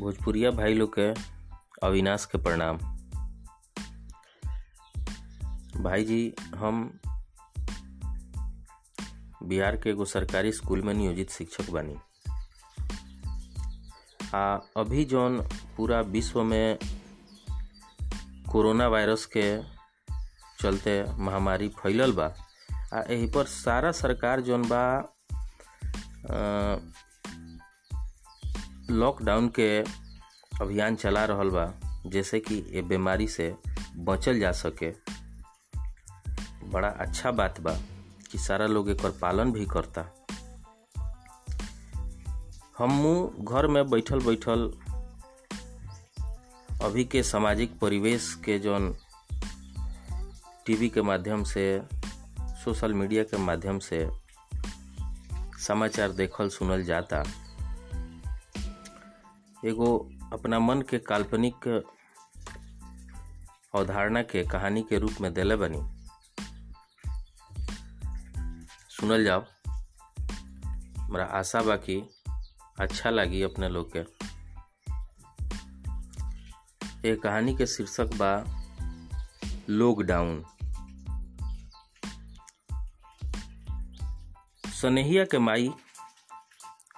भोजपुरिया भाई लोग के अविनाश के प्रणाम। भाई जी, हम बिहार के एगो सरकारी स्कूल में नियोजित शिक्षक बनी। आ, अभी जौन पूरा विश्व में कोरोना वायरस के चलते महामारी फैलल बा, आ, एही पर सारा सरकार जौन बा लॉकडाउन के अभियान चला रहल बा, जैसे कि ये बीमारी से बचल जा सके। बड़ा अच्छा बात बा कि सारा लोग एक पालन भी करता। हमू घर में बैठल बैठल अभी के सामाजिक परिवेश के जौन टीवी के माध्यम से, सोशल मीडिया के माध्यम से समाचार देखल सुनल जाता। एगो अपना मन के काल्पनिक अवधारणा के कहानी के रूप में दिले बनी। सुनल जाओ। हमरा आशा बा कि अच्छा लगी अपने लोग के। ये कहानी के शीर्षक बा लॉकडाउन सनेहिया के माई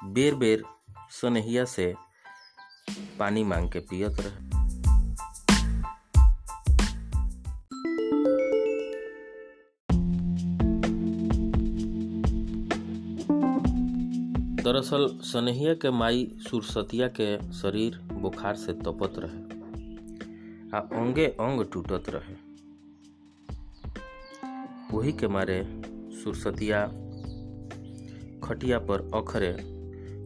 बेर बेर सनेहिया से पानी मांग के पियत रहे दरअसल सनेहिया के माई सुरसतिया के शरीर बुखार से तपत रहे आ अंगे अंग टूटत रहे। वही के मारे सुरसतिया खटिया पर अखरे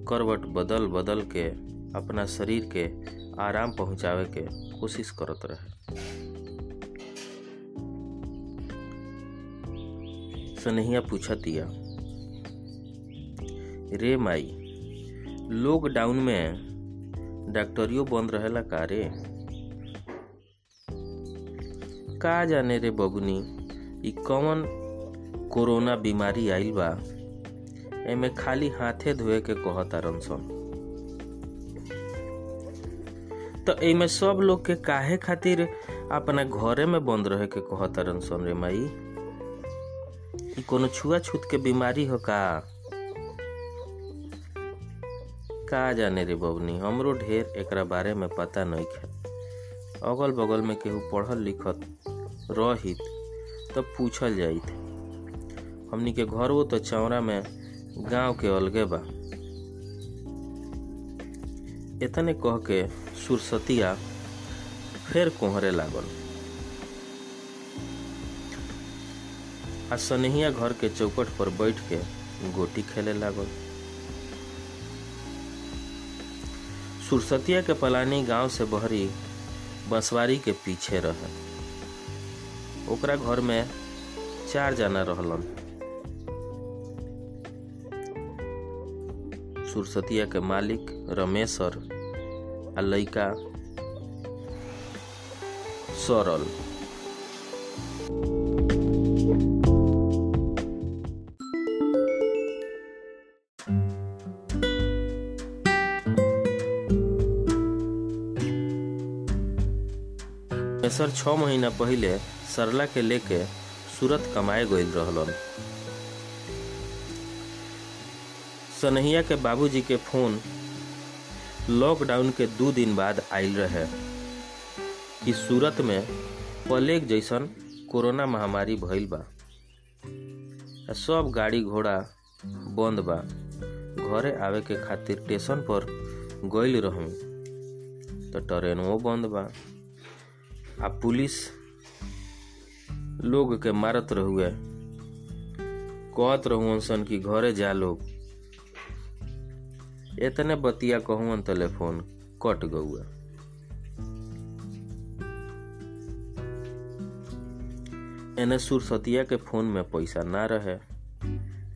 करवट बदल बदल के अपना शरीर के आराम पहुंचावे के कोशिश करत रहे। सनहिया पूछतिया रे माई लॉकडाउन में डॉक्टरियो बंद रहेला का रे? का जाने रे बबुनी, ई कौन कोरोना बीमारी आइल बा? एमे खाली हाथे धोए के कहता रनसन तो एमे सब लोग के काहे खातिर अपना घरे में बंद रहे के कहता रनसन रे माई? ई कोनो छुआछूत के बीमारी हो का? का जाने रे बबनी, हमरो ढेर एकरा बारे में पता नहीं है अगल बगल में केहू पढ़ल लिखत रहित तब पूछल जाइत। हमनी के घर वो तो चौरा में गाँव के अलगे बा। इतने कह के सुरसतिया फिर कोहरे लागल। आ सनहिया घर के चौकट पर बैठ के गोटी खेले लागल। सुरसतिया के पलानी गाँव से बहरी बंसवारी के पीछे रहे। ओकरा घर में चार जना रहलन। सुरसतिया के मालिक रमेशर आ लइका सरल रमेशर छः महीना पहले सरला के लेके सूरत कमाए गईल रहलन सनहिया के बाबूजी के फ़ोन लॉकडाउन के दू दिन बाद आयल रहे, कि सूरत में प्लेग जैसन कोरोना महामारी भइल बा। सब गाड़ी घोड़ा बंद बा। घरे आवे के खातिर स्टेशन पर गईल रहूँ तो ट्रेनों बंद बा। आ पुलिस लोग के मारत रहुए। कहत रहुअन सन कि घरे जा लोग। इतने बतिया कहून टेलीफोन कट गौआ एने सुरसतिया के फ़ोन में पैसा ना रहे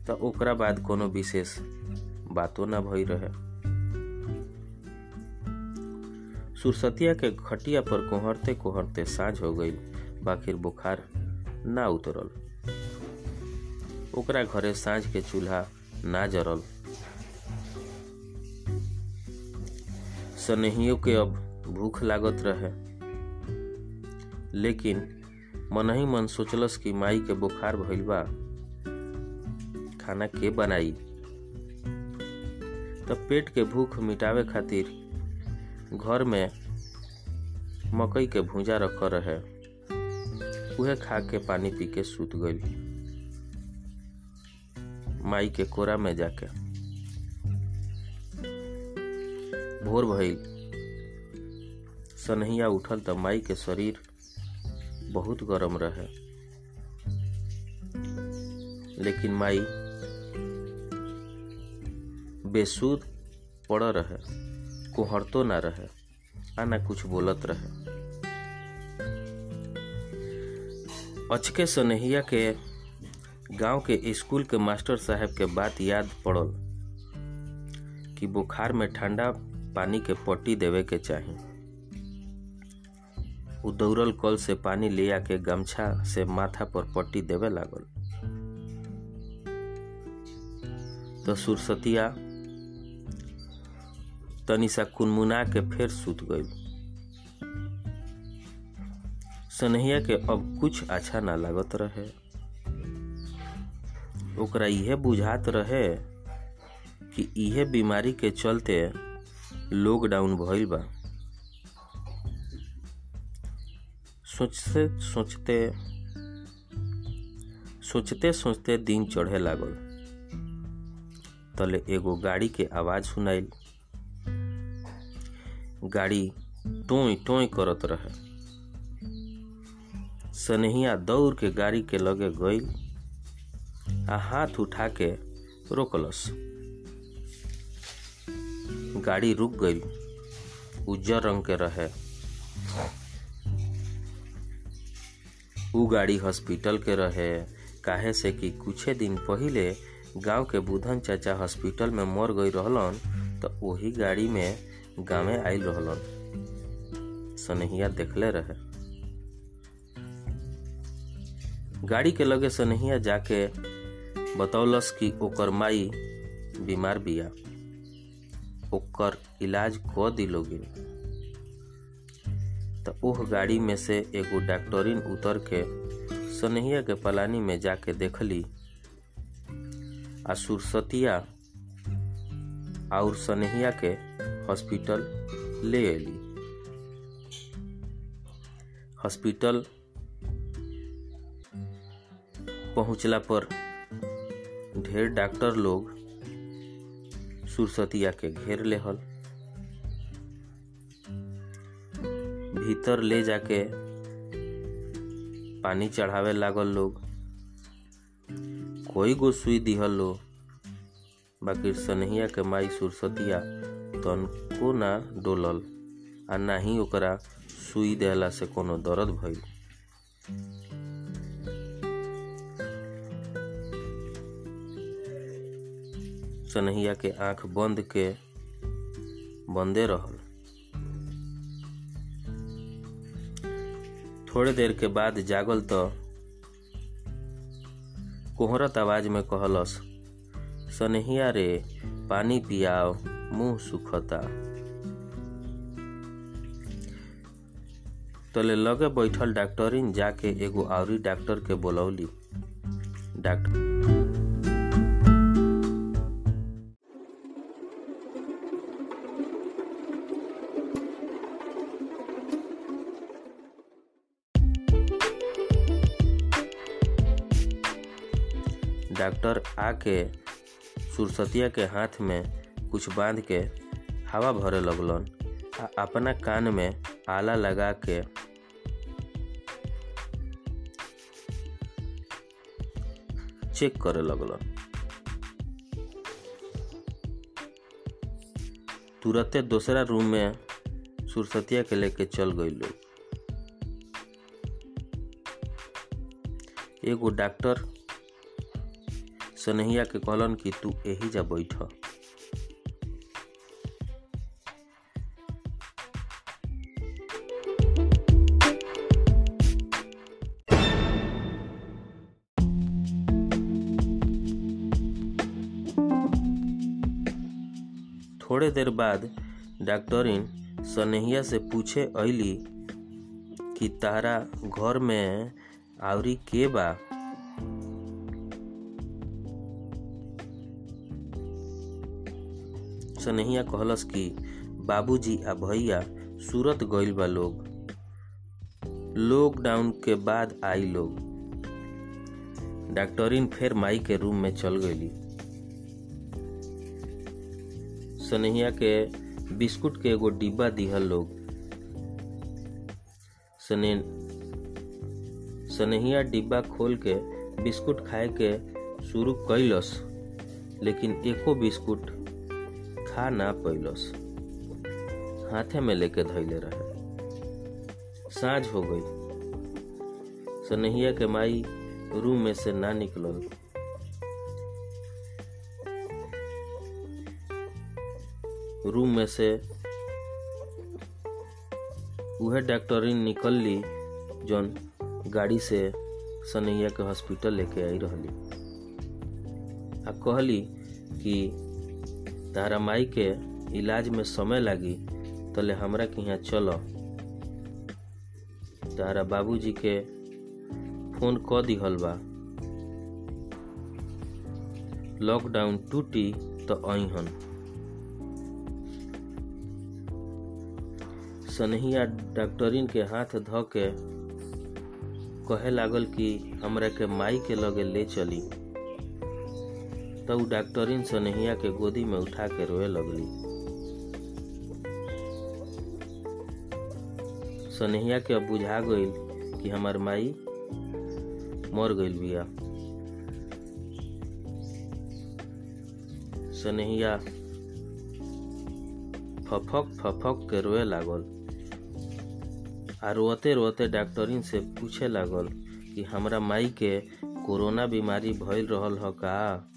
तो ओकरा बाद कोनो विशेष बातो ना भई रहे। सुरसतिया के खटिया पर कोहरते कोहरते साँझ हो गई बाकिर बुखार ना उतरल। ओकरा घरे साँझ के चूल्हा ना जरल। सनहियों के अब भूख लागत रहे। लेकिन मन ही मन सोचलस कि माई के बुखार भइल बा। खाना के बनाई। तब पेट के भूख मिटावे खातिर घर में मकई के भूजा रख रहे। उहे खा के पानी पी के सूत गई माई के कोरा में जाके। भोर भइल। सनहिया उठल त माई के शरीर बहुत गरम रहे। लेकिन माई बेसुध पड़ रहे कोहरतो ना रहे, आ ना कुछ बोलत रहे। अचके सनहिया के गाँव के स्कूल के मास्टर साहब के बात याद पड़ल कि बुखार में ठंडा पानी के पट्टी देवे के चाही। दौड़ल कल से पानी ले आके गमछा से माथा पर पट्टी देवे लागल। तो सुरसतिया तनिसा कुनमुना के फिर सुत गई सनहिया के अब कुछ अच्छा ना लागत रहे। ओकरा इहे बुझात रहे कि इहे बीमारी के चलते लॉकडाउन भइल बा। सोचते सोचते सोचते सोचते दिन चढ़े लागल। तले एगो गाड़ी के आवाज़ सुनाइल। गाड़ी टोय टोय करत रहे। सनहिया दौड़ के गाड़ी के लगे गईल आ हाथ उठा के रोकलस। गाड़ी रुक गई। उज्जर रंग के रहे। उ गाड़ी हॉस्पिटल के रहे। काहे से कि कुछे दिन पहिले गाँव के बुधन चाचा हॉस्पिटल में मर गई रहलन तो वही गाड़ी में गाँवे आयल रहलन। सनहिया देखले रहे। गाड़ी के लगे सनहिया जाके बतौलस कि ओकर माई बीमार बिया। ओकर इलाज क दिलोगिन। तो ओह गाड़ी में से एगो डॉक्टरिन उतर के सनहिया के पलानी में जाके देखली। आ सुरसतिया और सनहिया के हॉस्पिटल ले अली हॉस्पिटल पहुंचला पर ढेर डॉक्टर लोग सुरसतिया के घेर लेहल। भीतर ले जाके पानी चढ़ावे लागल लोग। कोई गो सुई दिहल लो। बाकी सनहिया के माई सुरसतिया तनको ना डोलल, आ ना ही ओकरा सुई देहला से कोनो दर्द भइल। सनहिया के आँख बंद के बंदे रहल। थोड़े देर के बाद जागल तो कोहरत आवाज़ में कहलस, सनहिया रे, पानी पियाओ, मुँह सुखता। तले लगे बैठल डॉक्टरिन जाके एगो आवरी डॉक्टर के बोलौली डॉक्टर डॉक्टर आके सुरसतिया के हाथ में कुछ बाँध के हवा भरे लगलन आ अपना कान में आला लगा के। चेक करे लगलन। तुरंते दूसरा रूम में सुरसतिया के लेके चल गई लोग। एगो डॉक्टर सनहिया के कहलन कि तू यही जा बैठ। थोड़े देर बाद डॉक्टरिन सनहिया से पूछे अली कि तारा घर में आवरी के बा? सनहिया कहलस कि, बाबूजी आ भैया, सूरत गइल बा लोग। लॉकडाउन के बाद आई लोग। डॉक्टरिन फिर माई के रूम में चल गई सनहिया के बिस्कुट के एगो डिब्बा दिहल लोग। सने सनहिया डिब्बा खोल के बिस्कुट खाए के शुरू कैलस लेकिन एको बिस्कुट खा ना पैलस हाथे में लेके धैले रहे। साँझ हो गई। सनहिया के माई रूम में से ना निकलल रूम में से उहे डॉक्टरिन निकल ली जौन गाड़ी से सनैया के हॉस्पिटल लेके आई रहली। आ कहली कि तारा माई के इलाज में समय लागी, तले हमरा के यहाँ चलो। तारा बाबूजी के फ़ोन क दिहल बा। लॉकडाउन टूटी तो अहन सनहिया डॉक्टरिन के हाथ ध के कहे लागल कि हमरा के माई के लगे ले चली। तो उ डॉक्टरिन सनहिया के गोदी में उठा के रोए लगली। सनहिया के अब बुझा गईल कि हमार माई मर गईल बिया। सनहिया फफक फफक के रोए लागल। आ रोते रोते डॉक्टरिन से पूछे लागल कि, हमरा माई के कोरोना बीमारी भइल रहल ह का?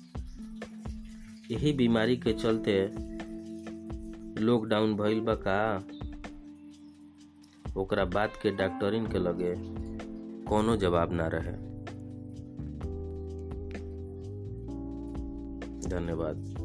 यही बीमारी के चलते लॉकडाउन भइल बा का। ओकरा बात के डॉक्टरिन के लगे कोनो जवाब ना रहे। धन्यवाद।